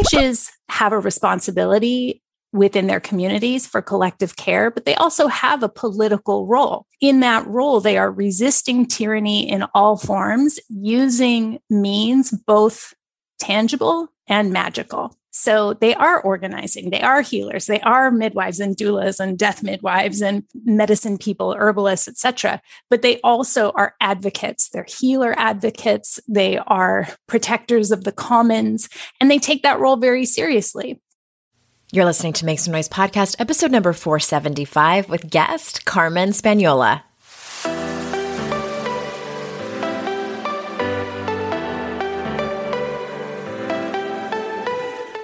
witches have a responsibility within their communities for collective care, but they also have a political role. In that role, they are resisting tyranny in all forms using means both tangible and magical. So they are organizing, they are healers, they are midwives and doulas and death midwives and medicine people, herbalists, etc. But they also are advocates. They're healer advocates, they are protectors of the commons, and they take that role very seriously. You're listening to Make Some Noise podcast, episode number 475 with guest Carmen Spagnola.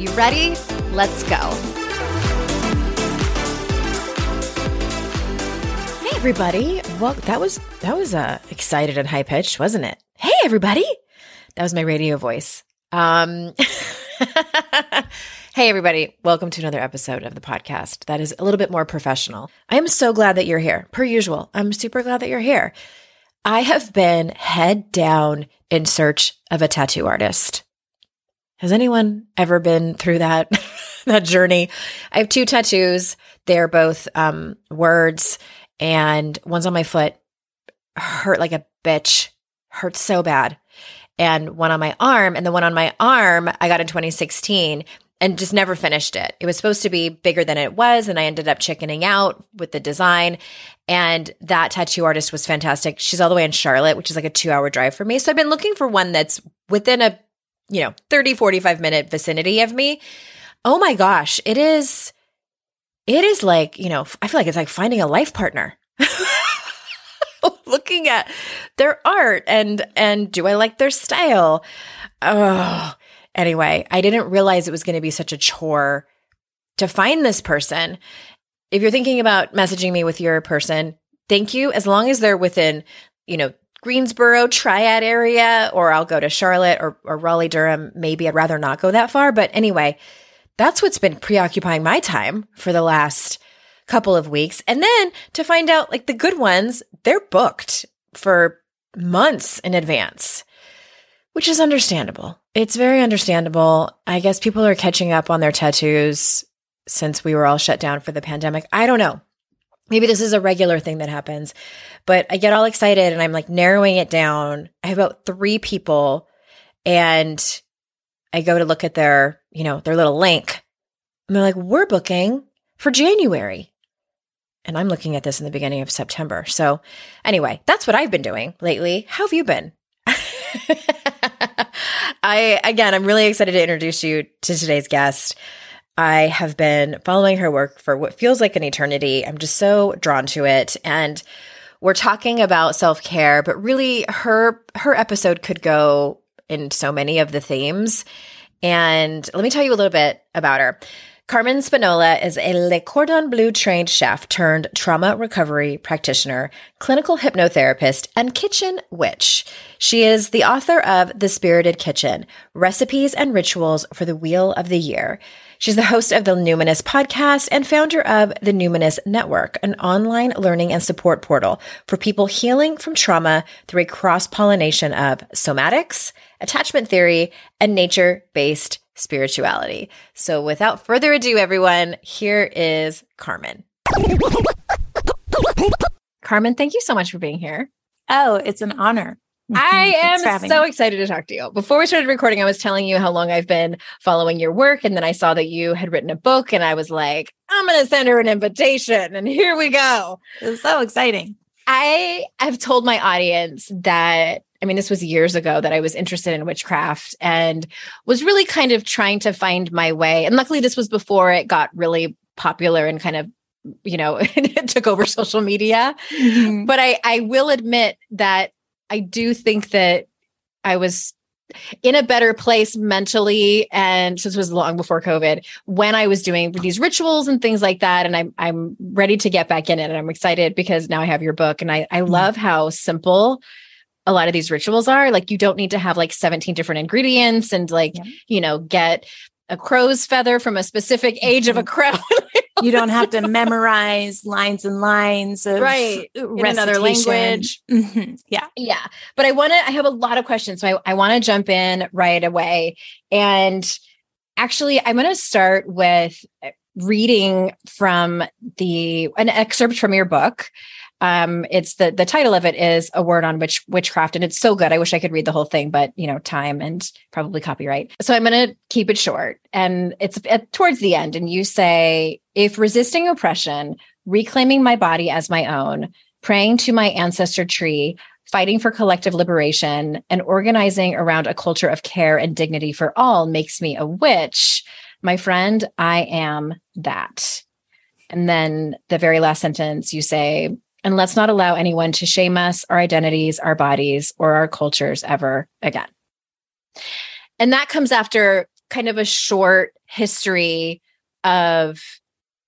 You ready? Let's go. Hey everybody. Well, that was that was uh excited and high pitched, wasn't it? Hey everybody. That was my radio voice. Um Hey everybody, welcome to another episode of the podcast that is a little bit more professional. I am so glad that you're here. Per usual, I'm super glad that you're here. I have been head down in search of a tattoo artist. Has anyone ever been through that that journey? I have two tattoos. They're both um, words, and one's on my foot. Hurt like a bitch. Hurt so bad. And one on my arm, and the one on my arm I got in 2016 and just never finished it. It was supposed to be bigger than it was, and I ended up chickening out with the design. And that tattoo artist was fantastic. She's all the way in Charlotte, which is like a two hour drive for me. So I've been looking for one that's within a you know, 30, 45 minute vicinity of me. Oh my gosh, it is, it is like, you know, I feel like it's like finding a life partner. Looking at their art and, and do I like their style? Oh, anyway, I didn't realize it was going to be such a chore to find this person. If you're thinking about messaging me with your person, thank you. As long as they're within, you know, Greensboro triad area, or I'll go to Charlotte or, or Raleigh Durham. Maybe I'd rather not go that far. But anyway, that's what's been preoccupying my time for the last couple of weeks. And then to find out like the good ones, they're booked for months in advance, which is understandable. It's very understandable. I guess people are catching up on their tattoos since we were all shut down for the pandemic. I don't know. Maybe this is a regular thing that happens, but I get all excited and I'm like narrowing it down. I have about three people and I go to look at their, you know, their little link and they're like, we're booking for January. And I'm looking at this in the beginning of September. So anyway, that's what I've been doing lately. How have you been? I, again, I'm really excited to introduce you to today's guest. I have been following her work for what feels like an eternity. I'm just so drawn to it. And we're talking about self-care, but really her her episode could go in so many of the themes. And let me tell you a little bit about her. Carmen Spagnola is a Le Cordon Bleu trained chef turned trauma recovery practitioner, clinical hypnotherapist, and kitchen witch. She is the author of The Spirited Kitchen Recipes and Rituals for the Wheel of the Year. She's the host of the Numinous podcast and founder of the Numinous Network, an online learning and support portal for people healing from trauma through a cross pollination of somatics, attachment theory, and nature based spirituality. So without further ado, everyone, here is Carmen. Carmen, thank you so much for being here. Oh, it's an honor. I am so excited to talk to you. Before we started recording, I was telling you how long I've been following your work. And then I saw that you had written a book, and I was like, I'm going to send her an invitation. And here we go. It's so exciting. I have told my audience that I mean, this was years ago that I was interested in witchcraft and was really kind of trying to find my way. And luckily, this was before it got really popular and kind of, you know, it took over social media. Mm-hmm. But I, I will admit that I do think that I was in a better place mentally and this was long before covid when i was doing these rituals and things like that and i'm i'm ready to get back in it and i'm excited because now i have your book and i i mm-hmm. love how simple a lot of these rituals are like you don't need to have like 17 different ingredients and like yeah. you know get a crow's feather from a specific age of a mm-hmm. crow you don't have to memorize lines and lines of right in another language. Mm-hmm. Yeah. Yeah. But I want to, I have a lot of questions. So I, I want to jump in right away. And actually, I'm going to start with reading from the an excerpt from your book um it's the the title of it is a word on witch witchcraft and it's so good. I wish i could read the whole thing but you know time and probably copyright. So i'm going to keep it short and it's at, towards the end and you say if resisting oppression reclaiming my body as my own praying to my ancestor tree fighting for collective liberation and organizing around a culture of care and dignity for all makes me a witch my friend i am that. And then the very last sentence you say and let's not allow anyone to shame us, our identities, our bodies, or our cultures ever again. And that comes after kind of a short history of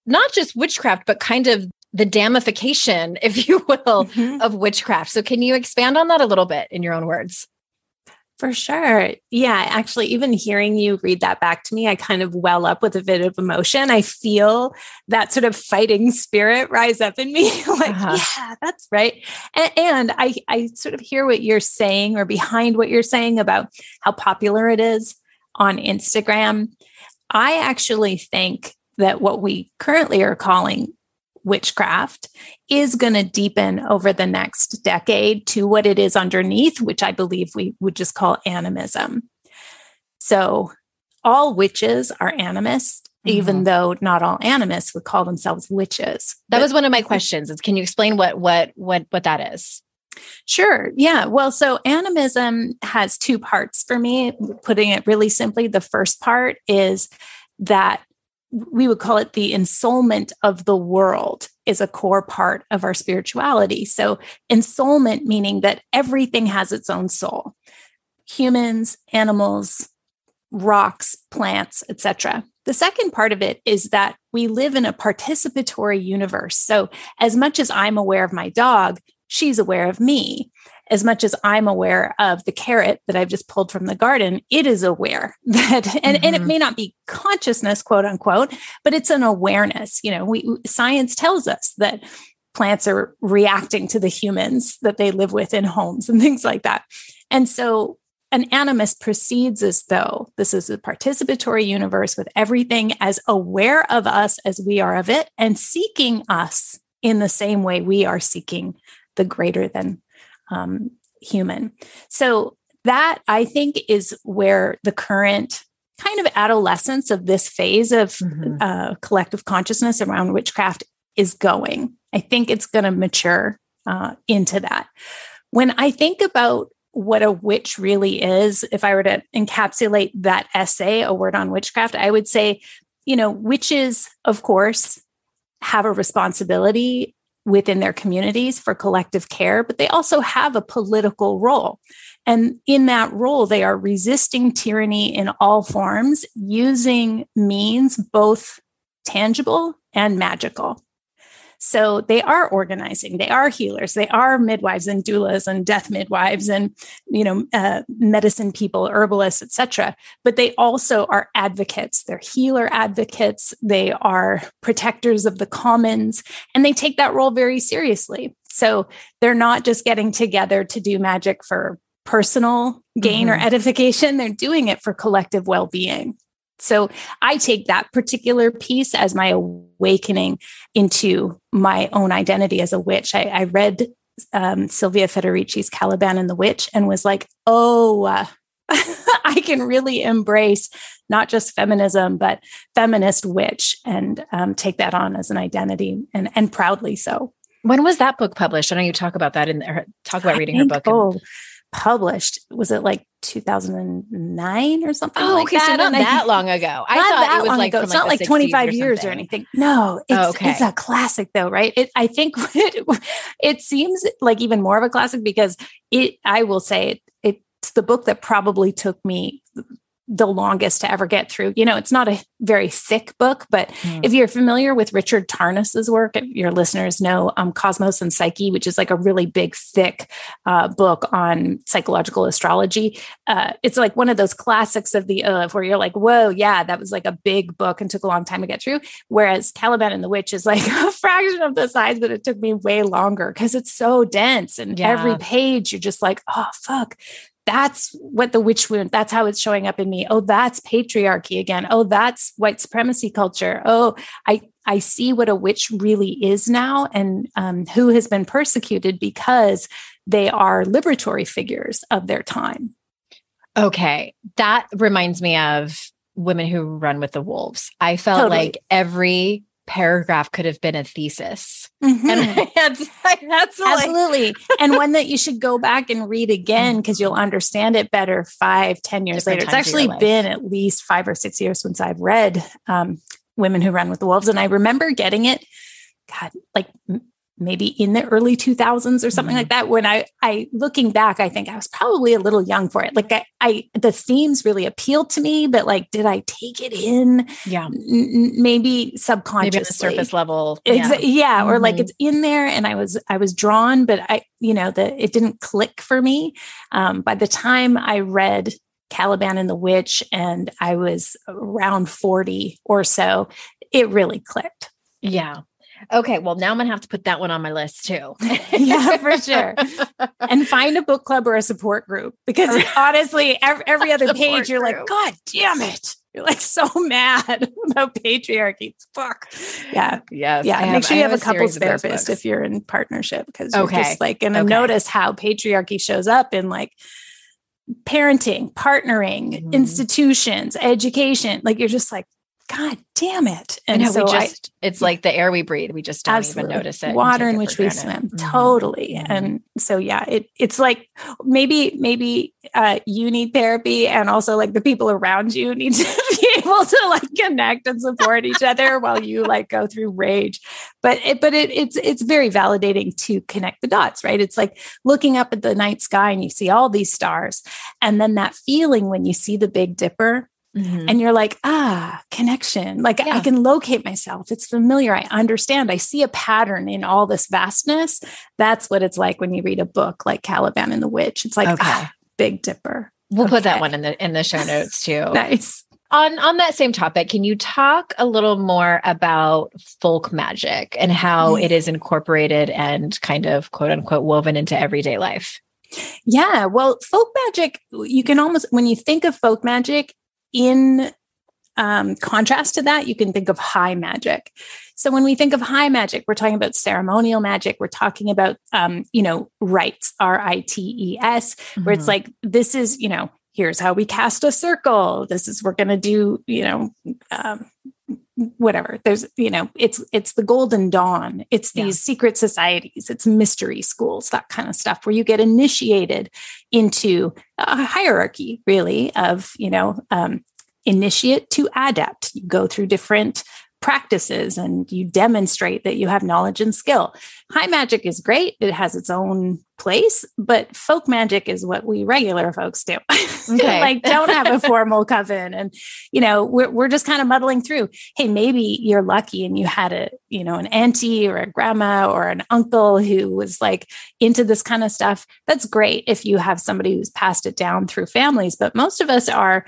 not just witchcraft, but kind of the damification, if you will, mm-hmm. of witchcraft. So, can you expand on that a little bit in your own words? For sure. Yeah. Actually, even hearing you read that back to me, I kind of well up with a bit of emotion. I feel that sort of fighting spirit rise up in me. like, uh-huh. yeah, that's right. And, and, I, I sort of hear what you're saying or behind what you're saying about how popular it is on Instagram. I actually think that what we currently are calling witchcraft is going to deepen over the next decade to what it is underneath, which I believe we would just call animism. So, all witches are animists, mm-hmm. even though not all animists would call themselves witches. That but, was one of my questions. Is can you explain what what what what that is? Sure. Yeah. Well, so animism has two parts for me. Putting it really simply, the first part is that we would call it the ensoulment of the world is a core part of our spirituality. So, ensoulment meaning that everything has its own soul humans, animals, rocks, plants, etc. The second part of it is that we live in a participatory universe. So, as much as I'm aware of my dog, she's aware of me as much as I'm aware of the carrot that I've just pulled from the garden, it is aware that, and, mm-hmm. and it mm-hmm. may not be consciousness, quote unquote, but it's an awareness. You know, we science tells us that plants are reacting to the humans that they live with in homes and things like that. And so an animist proceeds as though this is a participatory universe with everything as aware of us as we are of it and seeking us in the same way we are seeking the greater than um, human. So that I think is where the current kind of adolescence of this phase of mm-hmm. uh, collective consciousness around witchcraft is going. I think it's going to mature uh, into that. When I think about what a witch really is, if I were to encapsulate that essay, a word on witchcraft, I would say, you know, witches, of course, have a responsibility within their communities for collective care, but they also have a political role. And in that role, they are resisting tyranny in all forms using means both tangible and magical. So they are organizing, they are healers, they are midwives and doulas and death midwives and you know uh, medicine people, herbalists, etc. But they also are advocates. They're healer advocates. They are protectors of the commons, and they take that role very seriously. So they're not just getting together to do magic for personal gain mm-hmm. or edification. They're doing it for collective well being. So I take that particular piece as my awakening into my own identity as a witch. I, I read um, Silvia Federici's Caliban and the Witch and was like, oh, uh, I can really embrace not just feminism, but feminist witch and um, take that on as an identity and, and proudly so. When was that book published? I know you talk about that in there, talk about reading her book. Oh, published was it like 2009 or something oh like okay that? so not that long ago i thought it was like ago. it's not like 25 or years or anything no it's, oh, okay. it's a classic though right it, i think it, it seems like even more of a classic because it i will say it, it the book that probably took me the longest to ever get through. You know, it's not a very thick book, but mm. if you're familiar with Richard Tarnas's work, your listeners know um, Cosmos and Psyche, which is like a really big, thick uh, book on psychological astrology. Uh, it's like one of those classics of the of where you're like, whoa, yeah, that was like a big book and took a long time to get through. Whereas Caliban and the Witch is like a fraction of the size, but it took me way longer because it's so dense. And yeah. every page, you're just like, oh, fuck, that's what the witch wound that's how it's showing up in me. Oh that's patriarchy again. Oh that's white supremacy culture. Oh i i see what a witch really is now and um, who has been persecuted because they are liberatory figures of their time. Okay. That reminds me of women who run with the wolves. I felt totally. like every paragraph could have been a thesis. Mm-hmm. And that's absolutely like, and one that you should go back and read again because you'll understand it better five, ten years later. It's actually been at least five or six years since I've read um, Women Who Run with the Wolves, and I remember getting it. God, like maybe in the early 2000s or something mm-hmm. like that when i i looking back i think i was probably a little young for it. Like i, I the themes really appealed to me but like did i take it in? Yeah. N- maybe subconsciously. maybe surface level yeah, yeah mm-hmm. or like mm-hmm. it's in there and i was i was drawn but i you know that it didn't click for me. Um, by the time i read caliban and the witch and i was around 40 or so it really clicked. Yeah Okay, well now I'm gonna have to put that one on my list too. yeah, for sure. And find a book club or a support group because honestly, every, every other page you're group. like, God damn it. You're like so mad about patriarchy. Fuck. Yeah. Yes. Yeah. Make sure you have, have a couples therapist if you're in partnership because you're okay. just like gonna okay. notice how patriarchy shows up in like parenting, partnering, mm-hmm. institutions, education. Like you're just like, God damn it. And so just, I, it's like the air we breathe. We just don't absolutely. even notice it. Water in which we swim. Mm-hmm. Totally. Mm-hmm. And so, yeah, it, it's like maybe, maybe uh, you need therapy and also like the people around you need to be able to like connect and support each other while you like go through rage. But it, but it, it's, it's very validating to connect the dots, right? It's like looking up at the night sky and you see all these stars. And then that feeling when you see the Big Dipper Mm-hmm. And you're like, ah, connection. Like yeah. I can locate myself. It's familiar. I understand. I see a pattern in all this vastness. That's what it's like when you read a book like Caliban and the Witch. It's like, okay. ah, Big Dipper. We'll okay. put that one in the in the show notes too. nice. On on that same topic, can you talk a little more about folk magic and how mm-hmm. it is incorporated and kind of quote unquote woven into everyday life? Yeah, well, folk magic, you can almost, when you think of folk magic, in um, contrast to that, you can think of high magic. So when we think of high magic, we're talking about ceremonial magic. We're talking about, um, you know, rites, R I T E S, mm-hmm. where it's mm-hmm. like, this is, you know, here's how we cast a circle. This is, we're going to do, you know, um, whatever. There's you know it's it's the golden dawn. It's these yeah. secret societies. It's mystery schools that kind of stuff where you get initiated into a hierarchy really of you know um, initiate to adept you go through different practices and you demonstrate that you have knowledge and skill. High magic is great, it has its own place, but folk magic is what we regular folks do. Okay. like don't have a formal coven and you know, we're we're just kind of muddling through. Hey, maybe you're lucky and you had a, you know, an auntie or a grandma or an uncle who was like into this kind of stuff. That's great if you have somebody who's passed it down through families, but most of us are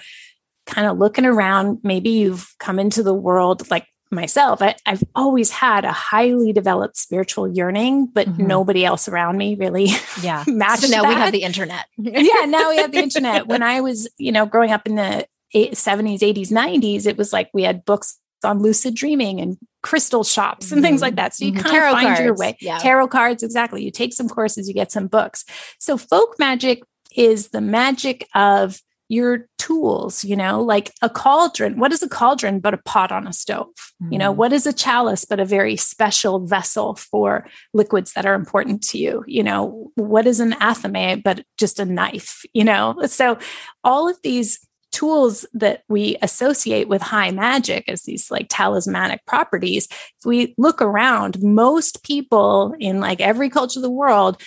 kind of looking around. Maybe you've come into the world like myself, I, have always had a highly developed spiritual yearning, but mm-hmm. nobody else around me really yeah. matched. So now that. we have the internet. yeah, now we have the internet. When I was, you know, growing up in the 70s, 80s, 90s, it was like we had books on lucid dreaming and crystal shops and mm-hmm. things like that. So you mm-hmm. kind Tarot of find cards. your way. Yeah. Tarot cards, exactly. You take some courses, you get some books. So folk magic is the magic of your tools, you know, like a cauldron. What is a cauldron but a pot on a stove? Mm-hmm. You know, mm-hmm. what is a chalice but a very special vessel for liquids that are important to you? You know, what is an athame but just a knife? You know, so all of these tools that we associate with high magic as these like talismanic properties, if we look around, most people in like every culture of the world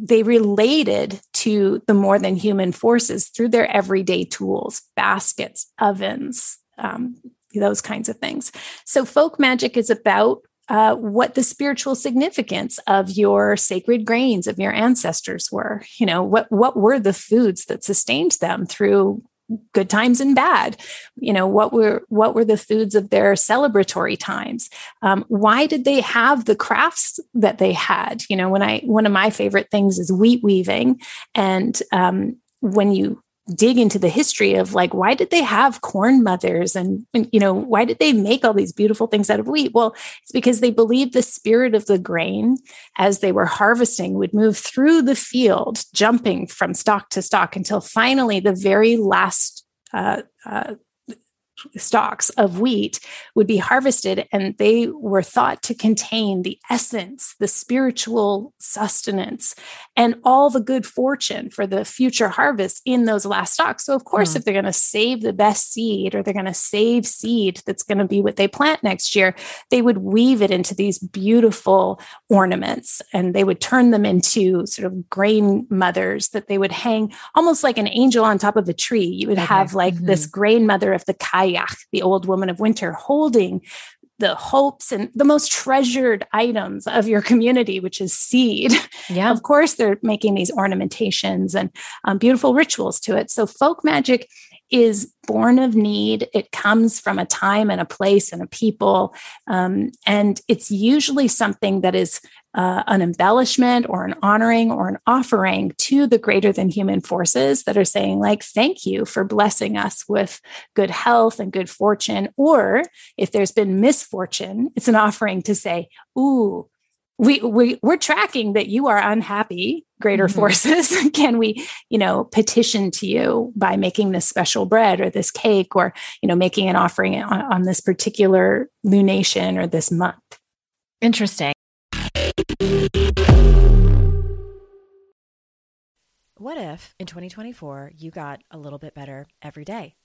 they related to the more than human forces through their everyday tools, baskets, ovens, um, those kinds of things. So, folk magic is about uh, what the spiritual significance of your sacred grains of your ancestors were. You know, what what were the foods that sustained them through good times and bad. You know what were what were the foods of their celebratory times? Um, why did they have the crafts that they had? You know when i one of my favorite things is wheat weaving. And um, when you dig into the history of like why did they have corn mothers? And, and, you know why did they make all these beautiful things out of wheat? Well it's because they believed the spirit of the grain as they were harvesting would move through the field jumping from stalk to stalk until finally the very last uh, uh, stalks of wheat would be harvested and they were thought to contain the essence the spiritual sustenance and all the good fortune for the future harvest in those last stalks so of course mm. if they're going to save the best seed or they're going to save seed that's going to be what they plant next year they would weave it into these beautiful ornaments and they would turn them into sort of grain mothers that they would hang almost like an angel on top of a tree you would okay. have like mm-hmm. this grain mother of the kai the old woman of winter, holding the hopes and the most treasured items of your community, which is seed. Yeah. of course, they're making these ornamentations and um, beautiful rituals to it. So, folk magic is born of need. It comes from a time and a place and a people. Um, and it's usually something that is uh, an embellishment or an honoring or an offering to the greater than human forces that are saying, like, thank you for blessing us with good health and good fortune. Or if there's been misfortune, it's an offering to say, ooh, we, we we're tracking that you are unhappy greater mm-hmm. forces. Can we you know petition to you by making this special bread or this cake or you know making an offering on, on this particular lunation or this month? Interesting. What if in 2024 you got a little bit better every day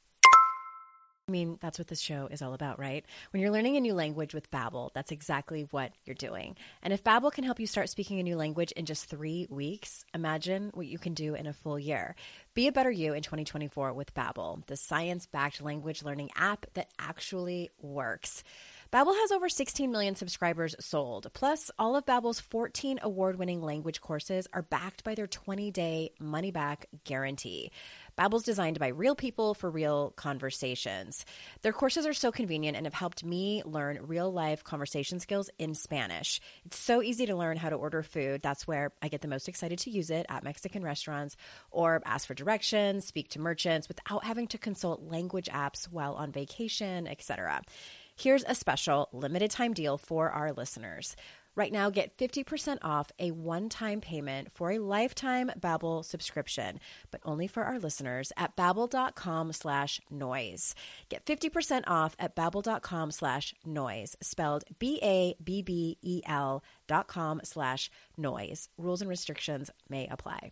I mean, that's what this show is all about, right? When you're learning a new language with Babbel, that's exactly what you're doing. And if Babbel can help you start speaking a new language in just 3 weeks, imagine what you can do in a full year. Be a better you in 2024 with Babbel, the science-backed language learning app that actually works. Babbel has over 16 million subscribers sold. Plus, all of Babbel's 14 award-winning language courses are backed by their 20-day money-back guarantee. Babbel's designed by real people for real conversations. Their courses are so convenient and have helped me learn real life conversation skills in Spanish. It's so easy to learn how to order food. That's where I get the most excited to use it at Mexican restaurants or ask for directions, speak to merchants without having to consult language apps while on vacation, etc. Here's a special limited time deal for our listeners. Right now, get 50% off a one-time payment for a lifetime Babbel subscription, but only for our listeners at babbel.com slash noise. Get 50% off at babbel.com slash noise, spelled B-A-B-B-E-L dot com slash noise. Rules and restrictions may apply.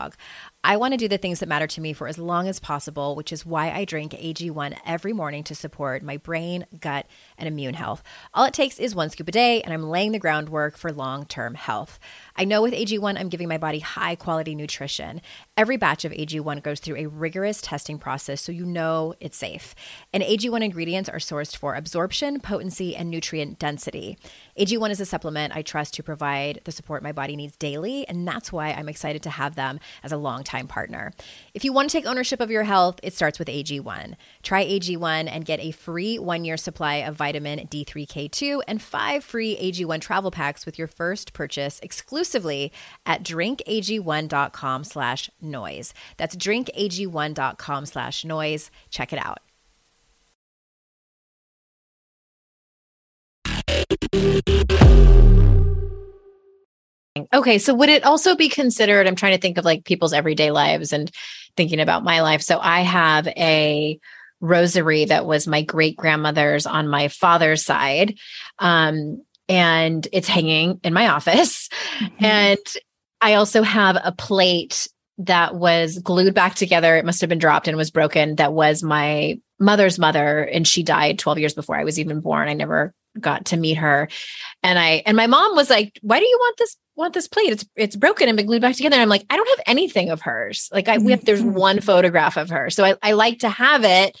dog. I want to do the things that matter to me for as long as possible, which is why I drink AG1 every morning to support my brain, gut, and immune health. All it takes is one scoop a day, and I'm laying the groundwork for long term health. I know with AG1, I'm giving my body high quality nutrition. Every batch of AG1 goes through a rigorous testing process so you know it's safe. And AG1 ingredients are sourced for absorption, potency, and nutrient density. AG1 is a supplement I trust to provide the support my body needs daily, and that's why I'm excited to have them as a longtime partner. If you want to take ownership of your health, it starts with AG1. Try AG1 and get a free one year supply of vitamin D3K2 and five free AG1 travel packs with your first purchase exclusively exclusively at drinkag1.com slash noise. That's drinkag1.com slash noise. Check it out. Okay. So would it also be considered? I'm trying to think of like people's everyday lives and thinking about my life. So I have a rosary that was my great grandmother's on my father's side. Um, and it's hanging in my office. Mm-hmm. And I also have a plate that was glued back together. It must have been dropped and was broken. That was my mother's mother. And she died 12 years before I was even born. I never got to meet her. And I and my mom was like, "Why do you want this want this plate? It's it's broken and been glued back together." And I'm like, "I don't have anything of hers. Like I we have, there's mm-hmm. one photograph of her. So I, I like to have it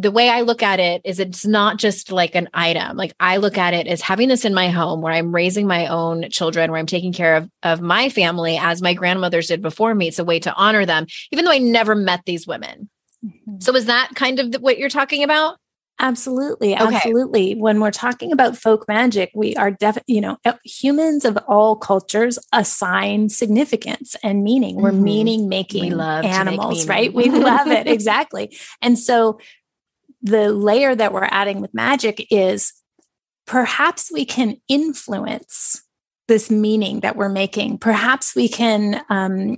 the way I look at it is it's not just like an item. Like I look at it as having this in my home where I'm raising my own children, where I'm taking care of, of my family as my grandmothers did before me. It's a way to honor them, even though I never met these women. Mm-hmm. So is that kind of what you're talking about? Absolutely. Okay. Absolutely. When we're talking about folk magic, we are definitely, you know, uh, humans of all cultures assign significance and meaning. We're mm-hmm. meaning making animals, make right? We love it. Exactly. And so the layer that we're adding with magic is perhaps we can influence this meaning that we're making. Perhaps we can um,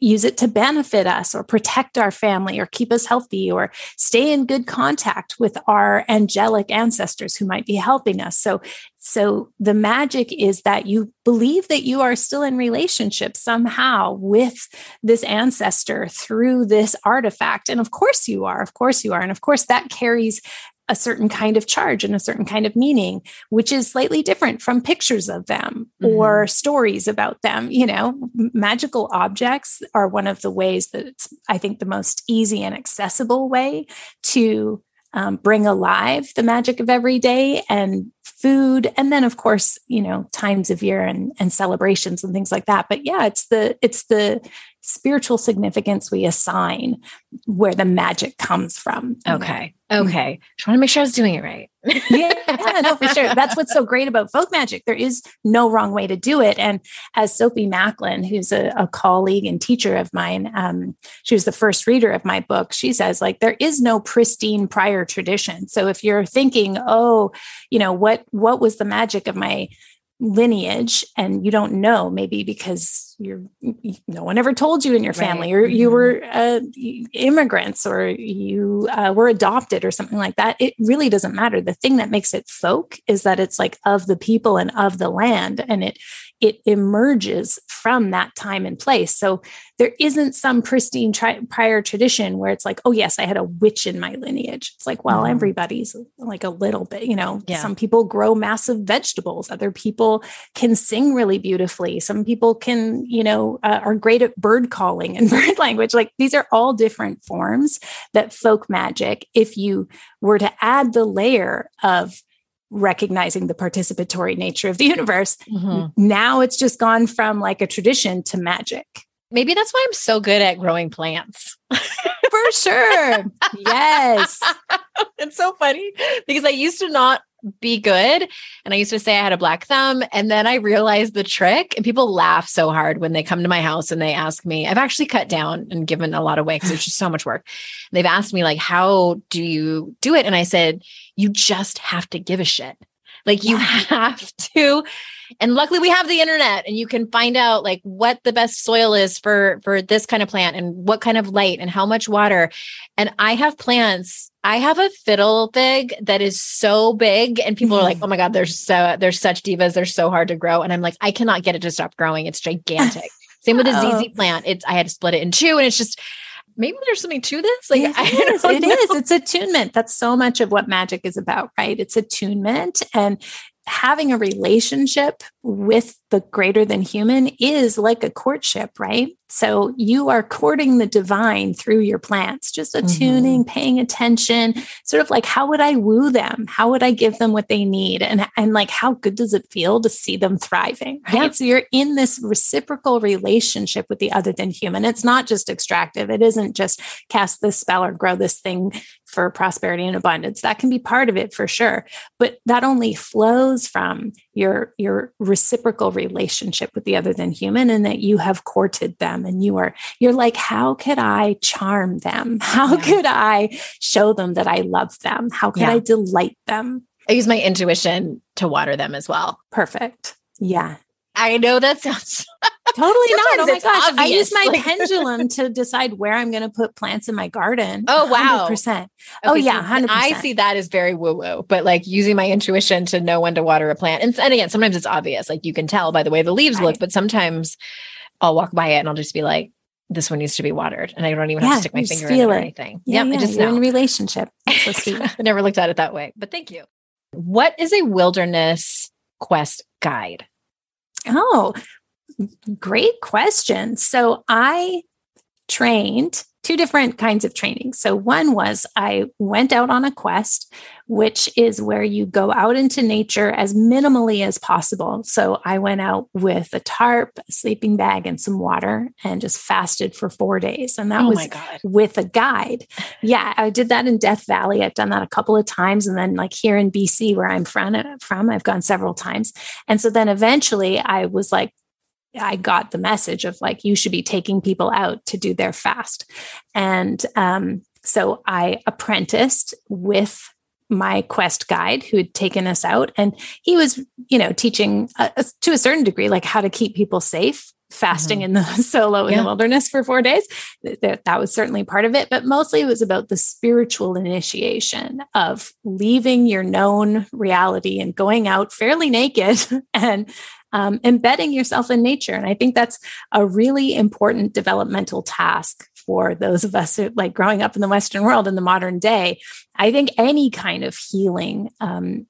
use it to benefit us or protect our family or keep us healthy or stay in good contact with our angelic ancestors who might be helping us. So so the magic is that you believe that you are still in relationship somehow with this ancestor through this artifact and of course you are of course you are and of course that carries a certain kind of charge and a certain kind of meaning, which is slightly different from pictures of them mm-hmm. or stories about them. You know, magical objects are one of the ways that it's, I think, the most easy and accessible way to um, bring alive the magic of every day and food and then of course you know times of year and, and celebrations and things like that but yeah it's the it's the spiritual significance we assign where the magic comes from. Okay. Okay. Just want to make sure I was doing it right. yeah, no, for sure. That's what's so great about folk magic. There is no wrong way to do it. And as Sophie Macklin, who's a, a colleague and teacher of mine, um, she was the first reader of my book. She says, like, there is no pristine prior tradition. So if you're thinking, oh, you know, what what was the magic of my lineage and you don't know maybe because you're no one ever told you in your family right. or you mm-hmm. were uh, immigrants or you uh, were adopted or something like that it really doesn't matter the thing that makes it folk is that it's like of the people and of the land and it it emerges from that time and place. So there isn't some pristine tri- prior tradition where it's like, oh, yes, I had a witch in my lineage. It's like, well, mm-hmm. everybody's like a little bit, you know, yeah. some people grow massive vegetables, other people can sing really beautifully. Some people can, you know, uh, are great at bird calling and bird language. Like these are all different forms that folk magic, if you were to add the layer of recognizing the participatory nature of the universe. Mm-hmm. Now it's just gone from like a tradition to magic. Maybe that's why I'm so good at growing plants. For sure. yes. it's so funny because I used to not be good. And I used to say I had a black thumb. And then I realized the trick. And people laugh so hard when they come to my house and they ask me, I've actually cut down and given a lot away because it's just so much work. They've asked me, like, how do you do it? And I said, you just have to give a shit. Like you have to and luckily we have the internet and you can find out like what the best soil is for for this kind of plant and what kind of light and how much water. And I have plants. I have a fiddle fig that is so big and people are like, "Oh my god, they're so they're such divas. They're so hard to grow." And I'm like, "I cannot get it to stop growing. It's gigantic." Same with a ZZ plant. It's I had to split it in two and it's just maybe there's something to this. Like it is. It is. It's attunement. That's so much of what magic is about, right? It's attunement and having a relationship with the greater than human is like a courtship, right? So you are courting the divine through your plants, just attuning, mm-hmm. paying attention, sort of like how would I woo them? How would I give them what they need? And, and like how good does it feel to see them thriving? Right. So you're in this reciprocal relationship with the other than human. It's not just extractive. It isn't just cast this spell or grow this thing for prosperity and abundance. That can be part of it for sure. But that only flows from your your reciprocal relationship with the other than human and that you have courted them and you are you're like how could i charm them how yeah. could i show them that i love them how could yeah. i delight them i use my intuition to water them as well perfect yeah I know that sounds totally not. Oh my gosh. obvious. I use my Like- pendulum to decide where I'm going to put plants in my garden. Oh, wow. 100%. oh, yeah. 100%. I see that as very woo woo, but like using my intuition to know when to water a plant. And, and again, sometimes it's obvious. Like you can tell by the way the leaves look, but sometimes I'll walk by it and I'll just be like, this one needs to be watered. And I don't even have to stick my finger in it or anything. Yeah, yep, yeah, I just you're in know. relationship. That's so sweet. I never looked at it that way, but thank you. What is a wilderness quest guide? Oh, great question. So I trained two different kinds of training. So one was I went out on a quest, which is where you go out into nature as minimally as possible. So I went out with a tarp, a sleeping bag, and some water and just fasted for four days. And that oh was with a guide. Yeah, I did that in Death Valley. I've done that a couple of times. And then, like here in BC, where I'm from, from I've gone several times. And so then eventually I was like, I got the message of like, you should be taking people out to do their fast. And um, so I apprenticed with my quest guide who had taken us out. And he was, you know, teaching uh, uh, to a certain degree, like how to keep people safe. Fasting in the solo in the wilderness for four days. Th- th- that was certainly part of it. But mostly it was about the spiritual initiation of leaving your known reality and going out fairly naked and um, embedding yourself in nature. And I think that's a really important developmental task for those of us who like growing up in the Western world in the modern day. I think any kind of healing um,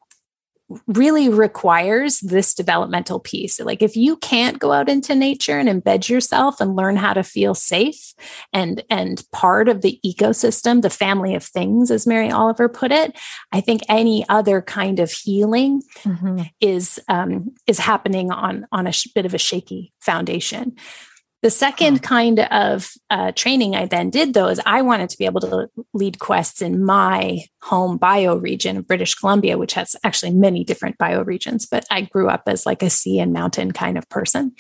really requires this developmental piece. Like if you can't go out into nature and embed yourself and learn how to feel safe and and part of the ecosystem, the family of things as Mary Oliver put it, I think any other kind of healing is um, is happening on on a sh- bit of a shaky foundation. The second kind of uh, training I then did, though, is I wanted to be able to lead quests in my home bioregion of British Columbia, which has actually many different bioregions. But I grew up as like a sea and mountain kind of person,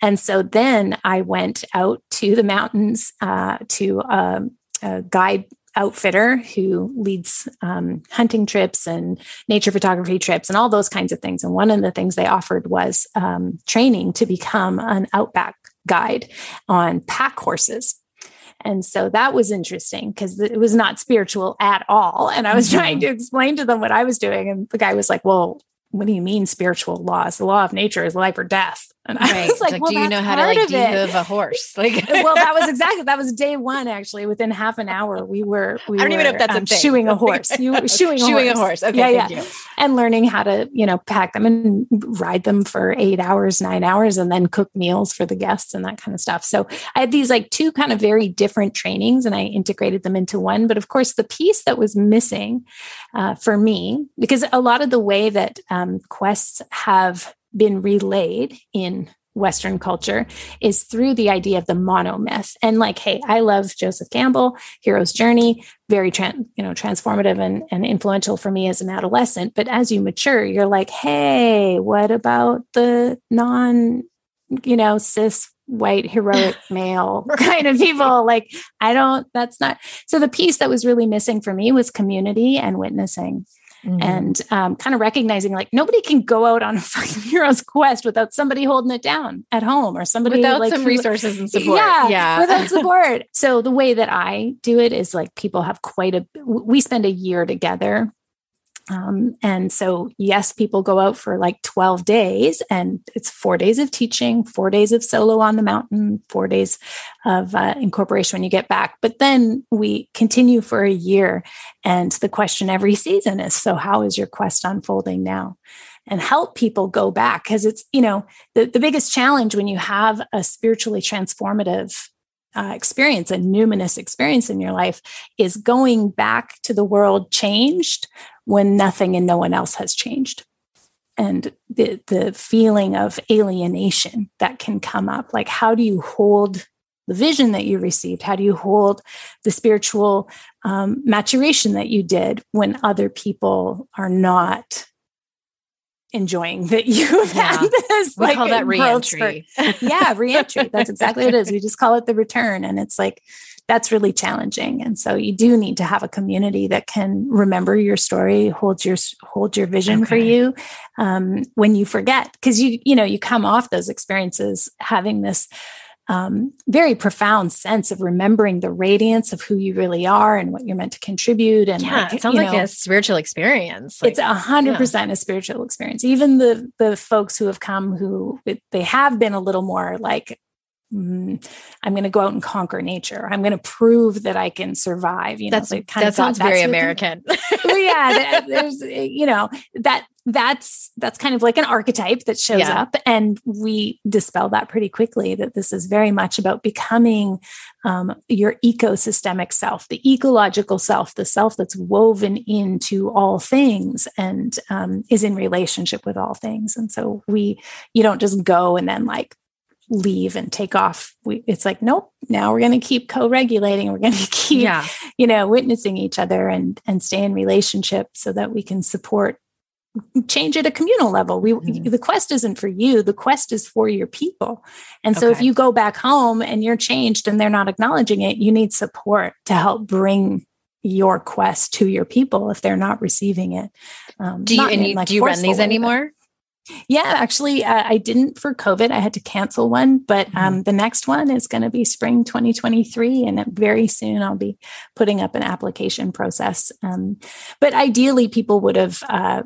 and so then I went out to the mountains uh, to um, a guide outfitter who leads um, hunting trips and nature photography trips and all those kinds of things. And one of the things they offered was um, training to become an outback guide on pack horses. And so that was interesting because it was not spiritual at all. And I was mm-hmm. trying to explain to them what I was doing. And the guy was like, Well, what do you mean spiritual laws? The law of nature is life or death. And I Right. was like, Like, well, do you know how to like of it." a horse? Like, well, that was exactly that was day one. Actually, within half an hour, we were we I don't even know if that's a um, thing. shoeing a horse. You shoeing a Shoeing horse. a horse. Okay, yeah, yeah, you. and learning how to you know pack them and ride them for eight hours, nine hours, and then cook meals for the guests and that kind of stuff. So I had these like two kind of very different trainings, and I integrated them into one. But of course, the piece that was missing uh, for me, because a lot of the way that um, quests have been relayed in Western culture is through the idea of the monomyth. And like, hey, I love Joseph Campbell, Hero's Journey, very tran- you know transformative and, and influential for me as an adolescent. But as you mature, you're like, hey, what about the non, you know, cis white heroic male kind of people? Like, I don't. That's not. So the piece that was really missing for me was community and witnessing Mhm. and um, kind of recognizing like nobody can go out on a fucking hero's quest without somebody holding it down at home or somebody without like some who- resources and support. Yeah, yeah. without support. So the way that I do it is like people have quite a. We spend a year together. Um, and so, yes, people go out for like 12 days, and it's four days of teaching, four days of solo on the mountain, four days of uh, incorporation when you get back. But then we continue for a year. And the question every season is so, how is your quest unfolding now? And help people go back because it's, you know, the, the biggest challenge when you have a spiritually transformative uh, experience, a numinous experience in your life, is going back to the world changed when nothing and no one else has changed. And the, the feeling of alienation that can come up. Like, how do you hold the vision that you received? How do you hold the spiritual um, maturation that you did when other people are not enjoying that you have Yeah. had this we like call that reentry. yeah, reentry. That's exactly what it is. We just call it the return. And it's like that's really challenging. And so you do need to have a community that can remember your story, hold your hold your vision okay. for you um, when you forget, because you you know you come off those experiences having this um, very profound sense of remembering the radiance of who you really are and what you're meant to contribute. And yeah, like, it sounds like know, a spiritual experience. Like, it's a hundred percent a spiritual experience. Even the the folks who have come who they have been a little more like mm, I'm going to go out and conquer nature. I'm going to prove that I can survive. You know, that's, kind that of sounds very American. well, yeah, there's you know that that's that's kind of like an archetype that shows yeah. up, and we dispel that pretty quickly. That this is very much about becoming um, your ecosystemic self, the ecological self, the self that's woven into all things and um, is in relationship with all things. And so we, you don't just go and then like leave and take off. We, it's like nope now we're going to keep co-regulating. We're going to keep yeah. you know witnessing each other and and stay in relationship so that we can support change at a communal level. We mm-hmm. the quest isn't for you. The quest is for your people. And so okay. if you go back home and you're changed and they're not acknowledging it you need support to help bring your quest to your people if they're not receiving it. Um, do you, and you like do you run these anymore yeah, actually, uh, I didn't for COVID. I had to cancel one, but mm-hmm. um, the next one is going to be spring 2023. And very soon I'll be putting up an application process. Um, but ideally, people would have uh,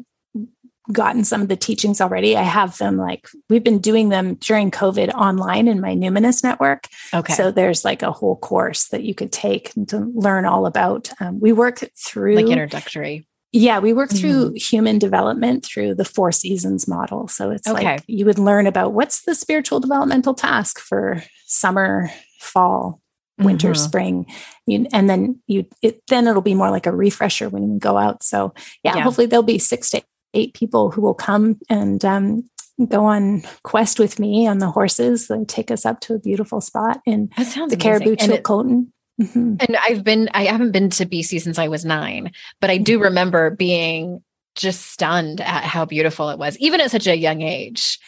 gotten some of the teachings already. I have them like we've been doing them during COVID online in my Numinous network. Okay. So there's like a whole course that you could take to learn all about. Um, we work through like introductory. Yeah, we work through mm-hmm. human development through the four seasons model. So it's okay. like you would learn about what's the spiritual developmental task for summer, fall, winter, mm-hmm. spring, you, and then you it, then it'll be more like a refresher when you go out. So yeah, yeah, hopefully there'll be six to eight people who will come and um, go on quest with me on the horses and take us up to a beautiful spot in the Cariboo Chilcotin. Mm-hmm. And I've been, I haven't been to BC since I was nine, but I do mm-hmm. remember being just stunned at how beautiful it was, even at such a young age.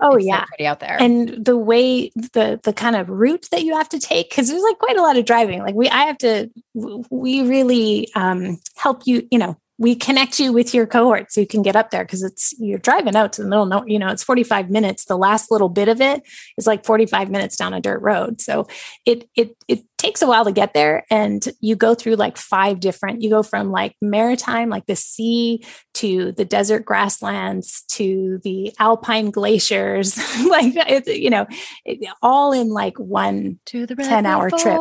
Oh it's yeah, pretty out there. And the way the the kind of route that you have to take, because there's like quite a lot of driving. Like we, I have to, we really um, help you. You know, we connect you with your cohort so you can get up there because it's you're driving out to the middle no you know it's 45 minutes the last little bit of it is like 45 minutes down a dirt road so it it it takes a while to get there and you go through like five different you go from like maritime like the sea to the desert grasslands to the alpine glaciers. Like it's you know it, all in like one to the 10 hour trip.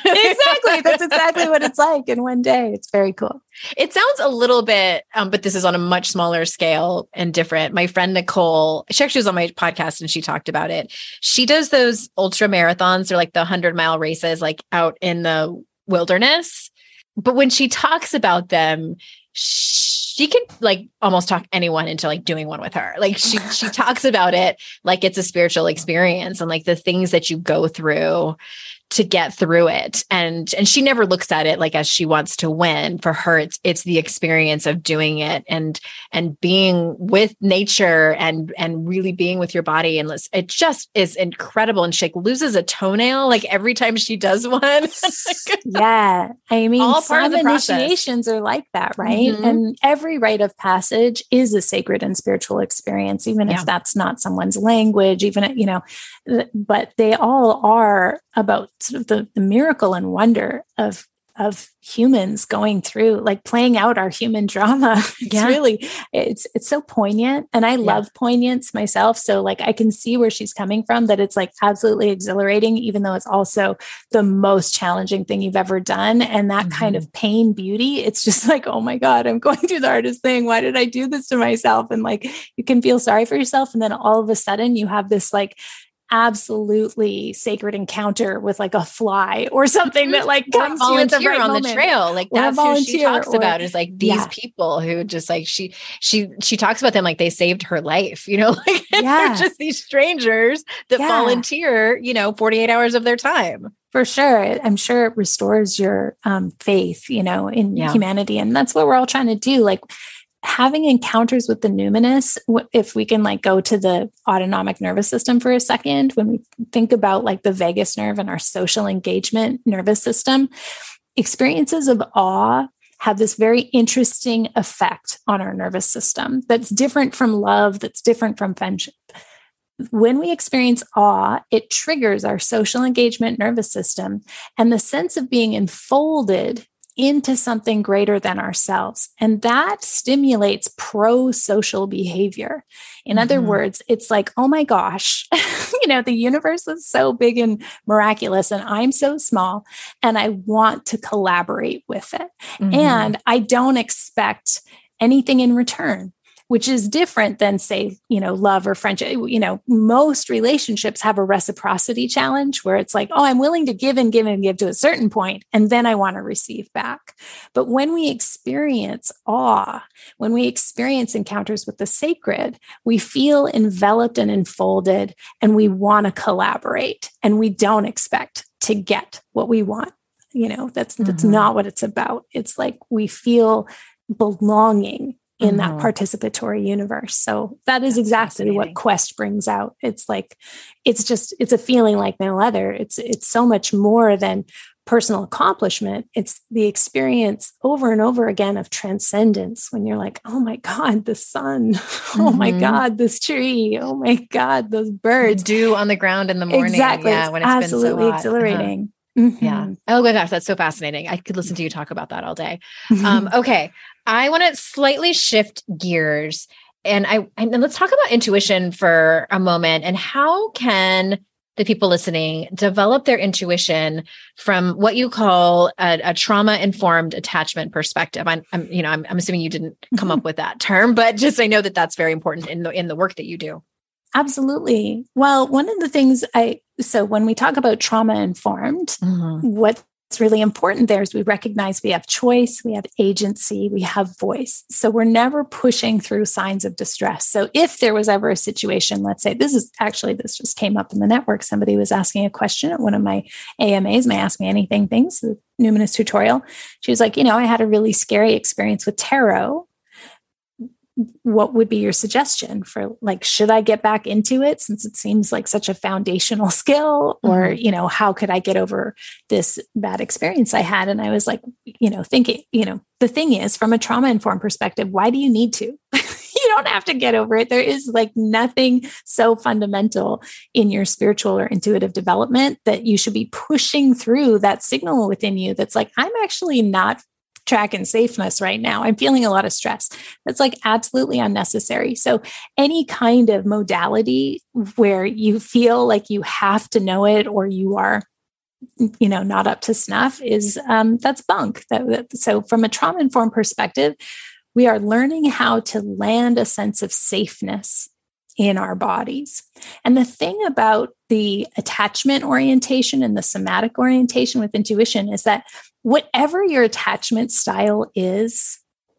Exactly that's exactly what it's like in one day. It's very cool. It sounds a little bit um, but this is on a much smaller scale and different. My friend nicole she actually was on my podcast and she talked about it. She does those ultra marathons or like the 100 mile races like out in the wilderness. But when she talks about them, she can like almost talk anyone into like doing one with her. Like she she talks about it like it's a spiritual experience and like the things that you go through to get through it. And and she never looks at it like as she wants to win. For her it's it's the experience of doing it and and being with nature and and really being with your body. And it just is incredible. And she loses a toenail like every time she does one. Yeah. I mean all part of initiations process. are like that right? Mm-hmm. and every rite of passage is a sacred and spiritual experience even yeah. if that's not someone's language even you know but they all are about sort of the, the miracle and wonder of of humans going through like playing out our human drama it's yeah. really it's it's so poignant and i yeah. love poignance myself so like i can see where she's coming from that it's like absolutely exhilarating even though it's also the most challenging thing you've ever done and that mm-hmm. kind of pain beauty it's just like oh my god i'm going through the hardest thing why did i do this to myself and like you can feel sorry for yourself and then all of a sudden you have this like absolutely sacred encounter with like a fly or something that like comes to you at the right on moment. the trail. Like that's who she talks or, about is like these yeah. people who just like she she she talks about them like they saved her life, you know, like yeah. they're just these strangers that yeah. volunteer, you know, 48 hours of their time. For sure. I'm sure it restores your um, faith, you know, in humanity. And that's what we're all trying to do. Like having encounters with the numinous if we can like go to the autonomic nervous system for a second when we think about like the vagus nerve and our social engagement nervous system experiences of awe have this very interesting effect on our nervous system that's different from love that's different from friendship. When we experience awe, it triggers our social engagement nervous system and the sense of being enfolded into something greater than ourselves. And that stimulates pro social behavior. In mm-hmm. other words, it's like, oh my gosh, you know, the universe is so big and miraculous, and I'm so small, and I want to collaborate with it. Mm-hmm. And I don't expect anything in return which is different than say you know love or friendship. You know most relationships have a reciprocity challenge where it's like oh i'm willing to give and give and give to a certain point and then i want to receive back. But when we experience awe when we experience encounters with the sacred we feel enveloped and enfolded and we want to collaborate and we don't expect to get what we want. You know that's that's mm-hmm. not what it's about. It's like we feel belonging in mm-hmm. that participatory universe. So that is That's exactly what Quest brings out. It's like it's just it's a feeling like no other. It's it's so much more than personal accomplishment. It's the experience over and over again of transcendence when you're like, oh my God, the sun. Mm-hmm. Oh my mm-hmm. God, this tree. Oh my God, those birds. dew on the ground in the morning. Exactly. Yeah, when it's absolutely been so uh-huh. exhilarating. Uh-huh. Mm-hmm. Yeah. Oh my gosh, that's so fascinating. I could listen to you talk about that all day. Um, okay. I want to slightly shift gears and I and let's talk about intuition for a moment and how can the people listening develop their intuition from what you call a, a trauma informed attachment perspective. I'm, I'm, you know, I'm, I'm assuming you didn't come mm-hmm. up with that term, but just I know that that's very important in the in the work that you do. Absolutely. Well, one of the things I so when we talk about trauma informed, mm-hmm. What's really important there is we recognize we have choice, we have agency, we have voice. So we're never pushing through signs of distress. So if there was ever a situation, let's say this is actually this just came up in the network. Somebody was asking a question at one of my AMAs, may ask me anything things, the numinous tutorial. She was like, you know, I had a really scary experience with tarot what would be your suggestion for like should i get back into it since it seems like such a foundational skill? Or mm-hmm. you know how could i get over this bad experience i had? And i was like you know thinking you know the thing is from a trauma informed perspective why do you need to? You don't have to get over it. There is like nothing so fundamental in your spiritual or intuitive development that you should be pushing through that signal within you that's like i'm actually not track and safeness right now. I'm feeling a lot of stress. That's like absolutely unnecessary. So, any kind of modality where you feel like you have to know it or you are you know not up to snuff is um, that's bunk that, that, so from a trauma informed perspective we are learning how to land a sense of safeness in our bodies. And the thing about the attachment orientation and the somatic orientation with intuition is that whatever your attachment style is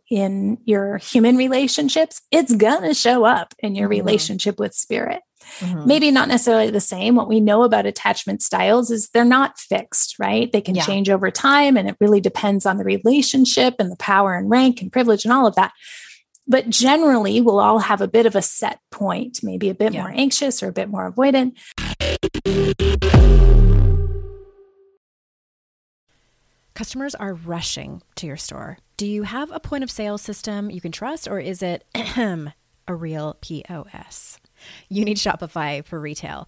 in your human relationships, it's going to show up in your mm-hmm. relationship with spirit. Mm-hmm. Maybe not necessarily the same. What we know about attachment styles is they're not fixed, right? They can yeah. change over time and it really depends on the relationship and the power and rank and privilege and all of that. But generally, we'll all have a bit of a set point, maybe a bit yeah. more anxious or a bit more avoidant. Customers are rushing to your store. Do you have a point of sale system you can trust, or is it a real POS? You need Shopify for retail.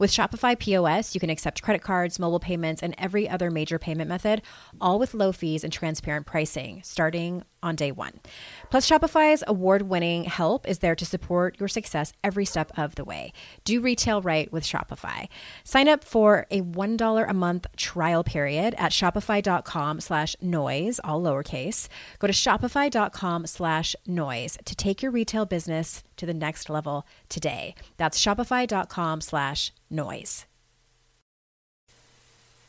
With Shopify POS, you can accept credit cards, mobile payments, and every other major payment method, all with low fees and transparent pricing, starting on day one. Plus, Shopify's award winning help is there to support your success every step of the way. Do retail right with Shopify. Sign up for a $1 a month trial period at shopify.com slash noise, all lowercase. Go to shopify.com slash noise to take your retail business to the next level today. That's shopify.com slash noise.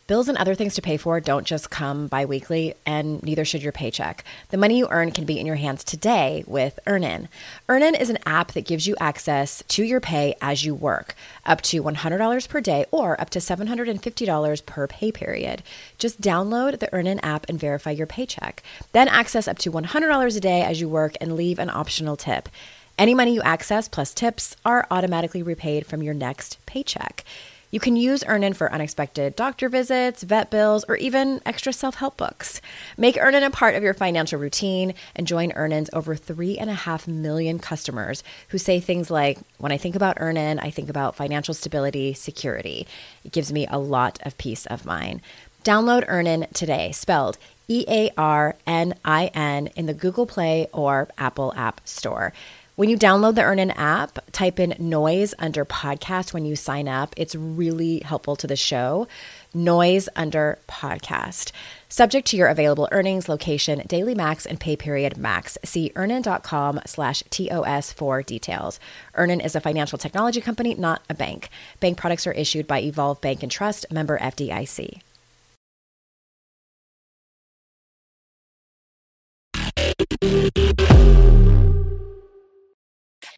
Bills and other things to pay for don't just come biweekly, and neither should your paycheck. The money you earn can be in your hands today with Earnin. Earnin is an app that gives you access to your pay as you work, up to $100 per day or up to $750 per pay period. Just download the Earnin app and verify your paycheck. Then access up to $100 a day as you work and leave an optional tip. Any money you access plus tips are automatically repaid from your next paycheck. You can use Earnin for unexpected doctor visits, vet bills, or even extra self help books. Make Earnin a part of your financial routine and join Earnin's over three and a half million customers who say things like, When I think about Earnin, I think about financial stability, security. It gives me a lot of peace of mind. Download Earnin today, spelled E A R N I N, in the Google Play or Apple App Store. When you download the Earnin app, type in noise under podcast when you sign up. It's really helpful to the show. Noise under podcast. Subject to your available earnings, location, daily max, and pay period max. See earnin.com slash TOS for details. Earnin is a financial technology company, not a bank. Bank products are issued by Evolve Bank and Trust, member FDIC.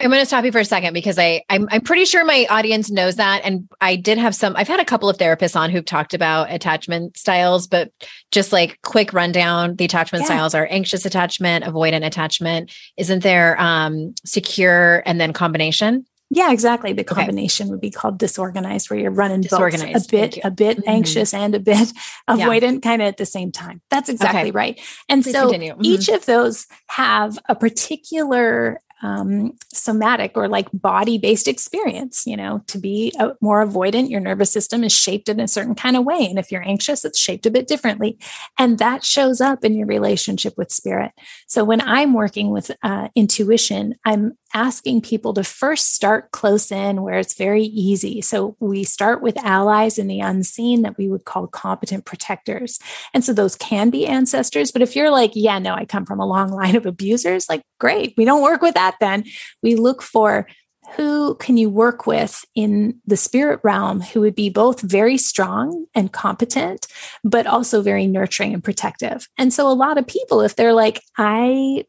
I'm going to stop you for a second because I I'm, I'm pretty sure my audience knows that, and I did have some. I've had a couple of therapists on who've talked about attachment styles, but just like quick rundown, the attachment yeah. styles are anxious attachment, avoidant attachment. Isn't there um, secure and then combination? Yeah, exactly. The combination okay. would be called disorganized, where you're running disorganized. both a bit, a bit mm-hmm. anxious and a bit avoidant, yeah. kind of at the same time. That's exactly okay. right. And Please so mm-hmm. each of those have a particular um, somatic or like body based experience. You know, to be a, more avoidant, your nervous system is shaped in a certain kind of way. And if you're anxious, it's shaped a bit differently. And that shows up in your relationship with spirit. So when I'm working with uh, intuition, I'm asking people to first start close in where it's very easy. So we start with allies in the unseen that we would call competent protectors. And so those can be ancestors. But if you're like, yeah, no, I come from a long line of abusers, like, great, we don't work with that then. We look for who can you work with in the spirit realm who would be both very strong and competent, but also very nurturing and protective? And so, a lot of people, if they're like, I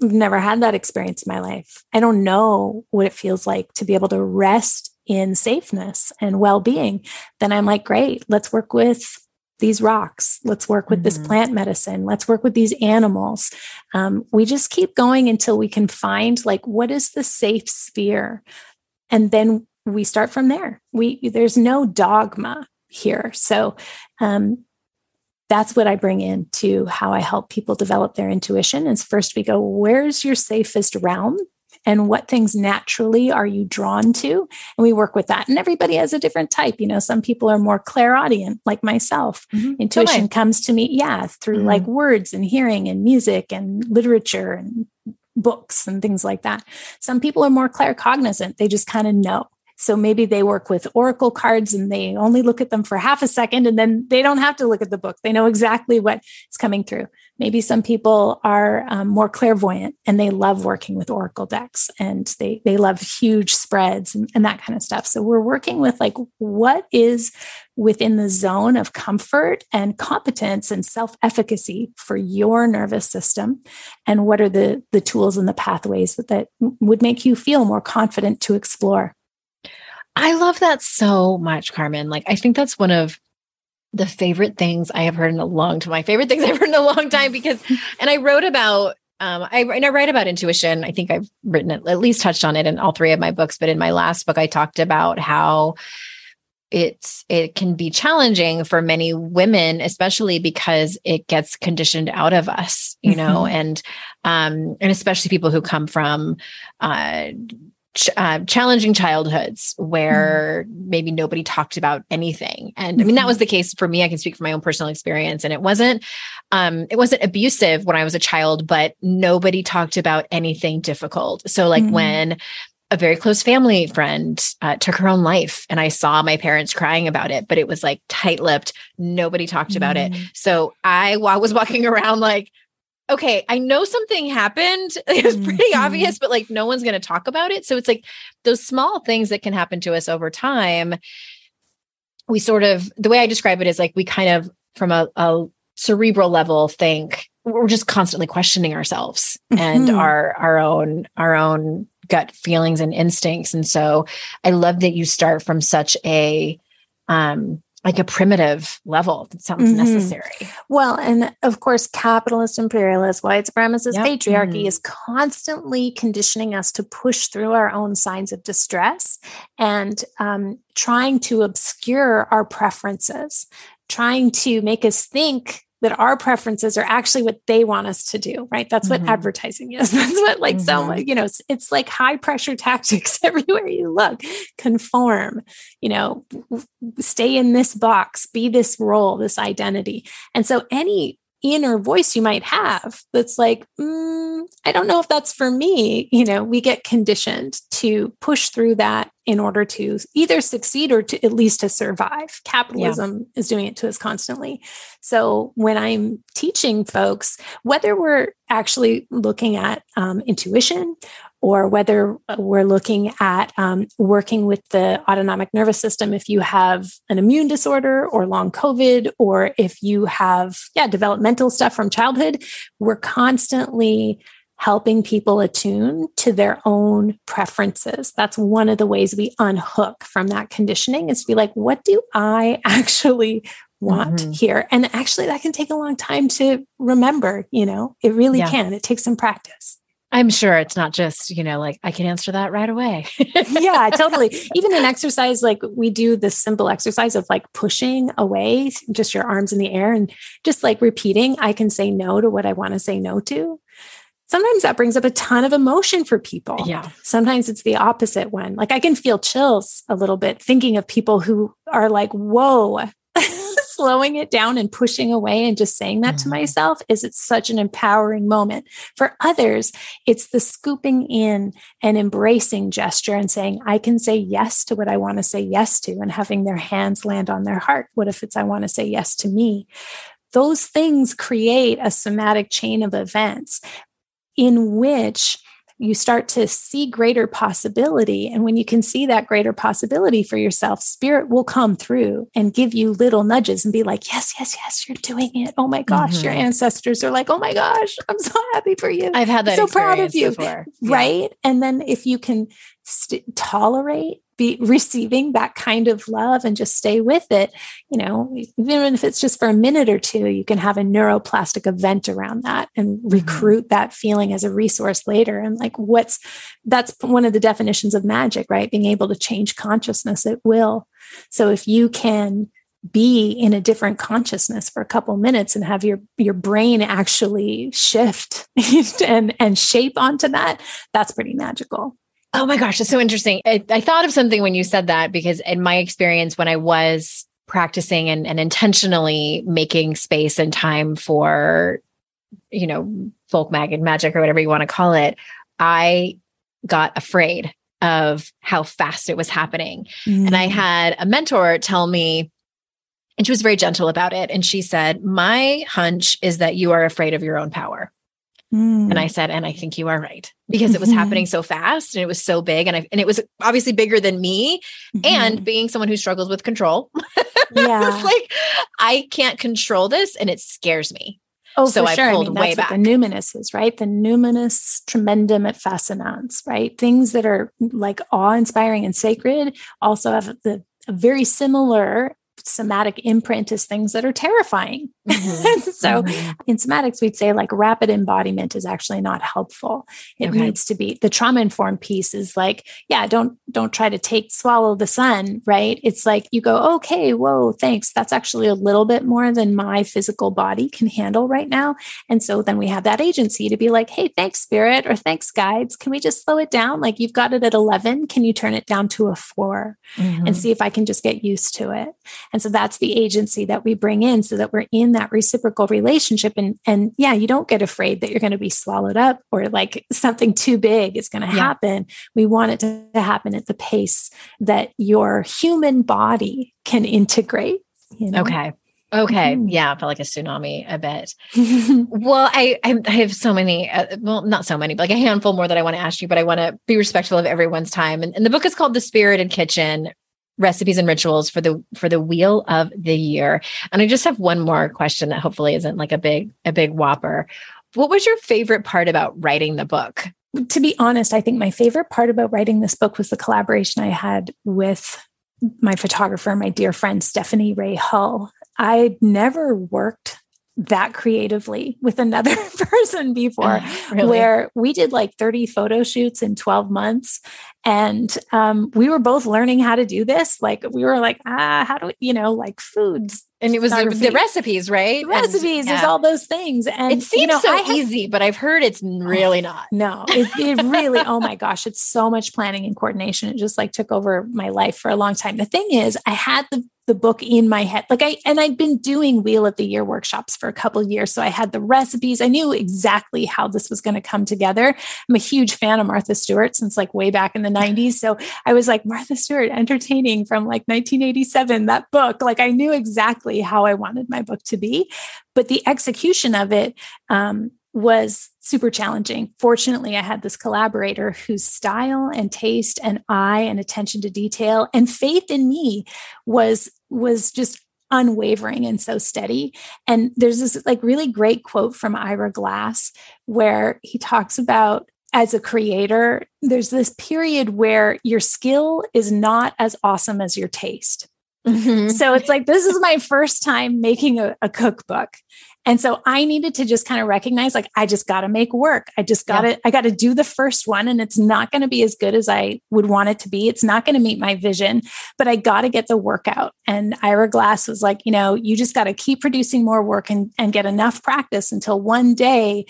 never had that experience in my life. I don't know what it feels like to be able to rest in safeness and well being. Then I'm like, great, let's work with these rocks. Let's work with mm-hmm. this plant medicine. Let's work with these animals. Um, we just keep going until we can find like what is the safe sphere, and then we start from there. We there's no dogma here, so um, that's what I bring into how I help people develop their intuition. Is first we go, where's your safest realm? And what things naturally are you drawn to? And we work with that. And everybody has a different type. You know, some people are more clairaudient, like myself. Mm-hmm. Intuition comes to me, yeah, through mm-hmm. like words and hearing and music and literature and books and things like that. Some people are more claircognizant. They just kind of know. So maybe they work with Oracle cards and they only look at them for half a second and then they don't have to look at the book. They know exactly what is coming through. Maybe some people are um, more clairvoyant and they love working with Oracle decks and they, they love huge spreads and, and that kind of stuff. So we're working with like what is within the zone of comfort and competence and self-efficacy for your nervous system and what are the the tools and the pathways that would make you feel more confident to explore I love that so much, Carmen. Like, I think that's one of the favorite things I have heard in a long time. My favorite things I've heard in a long time because, and I wrote about, um, I and I write about intuition. I think I've written it, at least touched on it in all three of my books. But in my last book, I talked about how it's it can be challenging for many women especially because it gets conditioned out of us you know mm-hmm. and um and especially people who come from uh ch- uh, challenging childhoods where mm. maybe nobody talked about anything and i mean that mm-hmm. was the case for me i can speak from my own personal experience and it wasn't um it wasn't abusive when i was a child but nobody talked about anything difficult so like mm. when a very close family friend uh, took her own life and i saw my parents crying about it but it was like tight-lipped nobody talked mm. about it mm. so i, I was walking around like okay, I know something happened. It's pretty mm-hmm. obvious, but like no one's going to talk about it. So it's like those small things that can happen to us over time. We sort of, the way I describe it is like we kind of, from a, a cerebral level, think we're just constantly questioning ourselves mm-hmm. and our our own our own gut feelings and instincts. And so I love that you start from such a um like a primitive level that sounds mm-hmm. necessary. Well, and of course, capitalist, imperialist, white supremacist yep. patriarchy mm-hmm. is constantly conditioning us to push through our own signs of distress and um, trying to obscure our preferences, trying to make us think that our preferences are actually what they want us to do, right? That's what mm-hmm. advertising is. That's what, like, mm-hmm. so you know, it's, it's like high pressure tactics everywhere you look. Conform, you know, stay in this box, be this role, this identity. And so, any inner voice you might have that's like, mm, I don't know if that's for me. You know, we get conditioned to push through that in order to either succeed or to at least to survive. Capitalism yeah. is doing it to us constantly. So when I'm teaching folks, whether we're actually looking at um, intuition or whether uh, we're looking at um, working with the autonomic nervous system if you have an immune disorder or long COVID, or if you have, yeah, developmental stuff from childhood, we're constantly helping people attune to their own preferences. That's one of the ways we unhook from that conditioning is to be like, what do I actually want mm-hmm. here? And actually, that can take a long time to remember, you know, it really yeah. can. It takes some practice. I'm sure it's not just, you know, like I can answer that right away. yeah, totally. Even in exercise, like we do this simple exercise of like pushing away just your arms in the air and just like repeating, I can say no to what I want to say no to. Sometimes that brings up a ton of emotion for people. Yeah. Sometimes it's the opposite one. Like I can feel chills a little bit thinking of people who are like, whoa, slowing it down and pushing away and just saying that mm-hmm. to myself is it's such an empowering moment. For others, it's the scooping in and embracing gesture and saying, I can say yes to what I want to say yes to and having their hands land on their heart. What if it's I want to say yes to me? Those things create a somatic chain of events in which you start to see greater possibility. And when you can see that greater possibility for yourself, spirit will come through and give you little nudges and be like, yes, yes, yes, you're doing it. Oh my gosh, mm-hmm. your ancestors are like, oh my gosh, I'm so happy for you. I've had that. I'm so proud of you. Before. Right. Yeah. And then if you can st- tolerate be receiving that kind of love and just stay with it you know even if it's just for a minute or two you can have a neuroplastic event around that and mm-hmm. recruit mm-hmm. that feeling as a resource later and like what's that's one of the definitions of magic right being able to change consciousness at will so if you can be in a different consciousness for a couple minutes and have your your brain actually shift and and shape onto that that's pretty magical Oh my gosh, it's so interesting. I, I, thought of something when you said that because in my experience, when I was practicing and, and intentionally making space and time for, you know, folk mag magic or whatever you want to call it, I got afraid of how fast it was happening. Mm. And I mm. had a mentor tell me, and she was very gentle about it. And she said, My hunch is that you are afraid of your own power. Mm. And I said, and I think you are right because it was mm-hmm. happening so fast and it was so big and I, and it was obviously bigger than me mm-hmm. and being someone who struggles with control. Yeah. like I can't control this and it scares me. Oh, so for I sure. I mean, that's what the numinous is, right? The numinous tremendum et fascinans, right? Things that are like awe inspiring and sacred also have the very similar somatic imprint is things that are terrifying. Mm-hmm. so mm-hmm. in somatics, we'd say like rapid embodiment is actually not helpful. It okay. needs to be the trauma informed piece is like, yeah, don't don't try to take swallow the sun, right? It's like you go, okay, whoa, thanks. That's actually a little bit more than my physical body can handle right now. And so then we have that agency to be like, hey, thanks, spirit, or thanks, guides. Can we just slow it down? Like you've got it at 11. Can you turn it down to a 4 mm-hmm. and see if I can just get used to it? And so that's the agency that we bring in so that we're in that reciprocal relationship. And, and yeah, you don't get afraid that you're going to be swallowed up or like something too big is going to yeah. happen. We want it to happen at the pace that your human body can integrate. You know? Okay. Okay. Mm-hmm. Yeah. I felt like a tsunami a bit. well, I, I have so many, uh, well, not so many, but like a handful more that I want to ask you, but I want to be respectful of everyone's time. And, and the book is called The Spirited Kitchen recipes and rituals for the for the wheel of the year. And i just have one more question that hopefully isn't like a big a big whopper. What was your favorite part about writing the book? To be honest i think my favorite part about writing this book was the collaboration i had with my photographer my dear friend stephanie ray hull. I'd never worked that creatively with another person before really? where we did like 30 photo shoots in 12 months. And um, we were both learning how to do this. Like we were like ah how do we you know like foods and it was the, the, recipes right? The recipes and, there's all those things. And it seems you know, so have, easy but i've heard it's really not. No it, it really oh my gosh it's so much planning and coordination. It just like took over my life for a long time. The thing is i had the the book in my head. Like I and I'd been doing Wheel of the Year workshops for a couple years, so I had the recipes. I knew exactly how this was going to come together. I'm a huge fan of Martha Stewart since like way back in the 90s, so I was like Martha Stewart entertaining from like 1987 that book. Like I knew exactly how I wanted my book to be, but the execution of it um, was super challenging. Fortunately, I had this collaborator whose style and taste and eye and attention to detail and faith in me was was just unwavering and so steady. And there's this like really great quote from Ira Glass where he talks about as a creator, there's this period where your skill is not as awesome as your taste. Mm-hmm. So it's like, this is my first time making a, a cookbook. And so I needed to just kind of recognize like, I just got to make work. I just got to, yeah. I got to do the first one and it's not going to be as good as I would want it to be. It's not going to meet my vision, but I got to get the workout. And Ira Glass was like, you know, you just got to keep producing more work and, and get enough practice until one day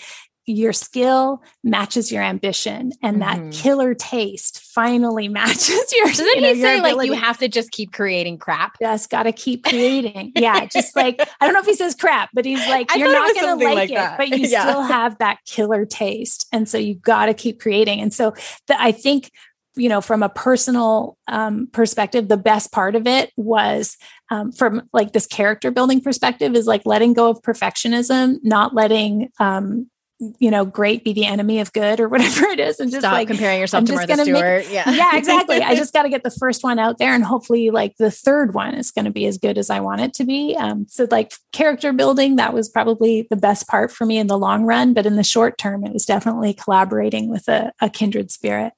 your skill matches your ambition and mm-hmm. that killer taste finally matches your doesn't you know, he say like you have to just keep creating crap just gotta keep creating yeah just like i don't know if he says crap but he's like you're not gonna like, like, it that. but you yeah. still have that killer taste and so you gotta keep creating and so the, i think you know from a personal um, perspective the best part of it was um, from like this character building perspective is like letting go of perfectionism not letting um, you know, great be the enemy of good or whatever it is. And just Stop like comparing yourself I'm to Martha Stewart. Make, yeah. Yeah, exactly. I just got to get the first one out there and hopefully like the third one is going to be as good as I want it to be. Um, so like character building, that was probably the best part for me in the long run. But in the short term, it was definitely collaborating with a, a kindred spirit.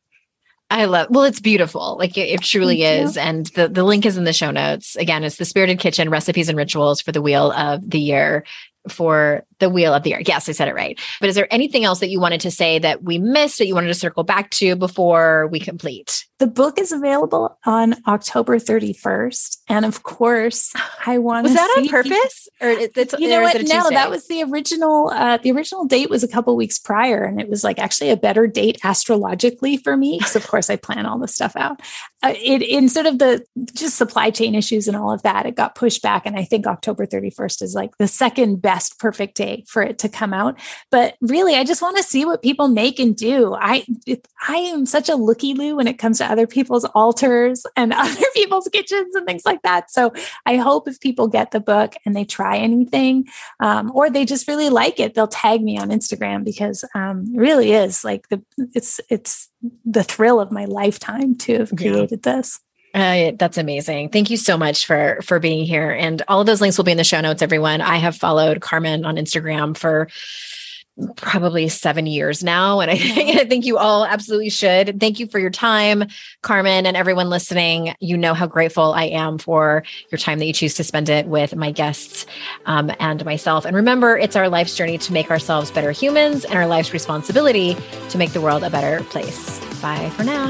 I love well, it's beautiful. Like it, it truly Thank is. You. And the, the link is in the show notes. Again, it's the Spirited Kitchen recipes and rituals for the wheel of the year for the wheel of the year. Yes, I said it right. But is there anything else that you wanted to say that we missed that you wanted to circle back to before we complete? The book is available on October 31st. And of course, I want Was that on purpose? or it, it's, you know what? No, that was the original uh, the original date was a couple weeks prior and it was like actually a better date astrologically for me because of course I plan all this stuff out. Uh, it instead of the just supply chain issues and all of that, it got pushed back and I think October 31st is like the second best perfect day for it to come out. But really, I just want to see what people make and do. I it, I am such a looky loo when it comes to other people's altars and other people's kitchens and things like that. So I hope if people get the book and they try anything, um, or they just really like it, they'll tag me on Instagram because um, it really is like the it's it's the thrill of my lifetime to have created yeah. this. Uh, that's amazing. Thank you so much for for being here. And all of those links will be in the show notes. Everyone, I have followed Carmen on Instagram for probably seven years now. And I think, I think you all absolutely should. Thank you for your time, Carmen, and everyone listening. You know how grateful I am for your time that you choose to spend it with my guests um, and myself. And remember, it's our life's journey to make ourselves better humans and our life's responsibility to make the world a better place. Bye for now.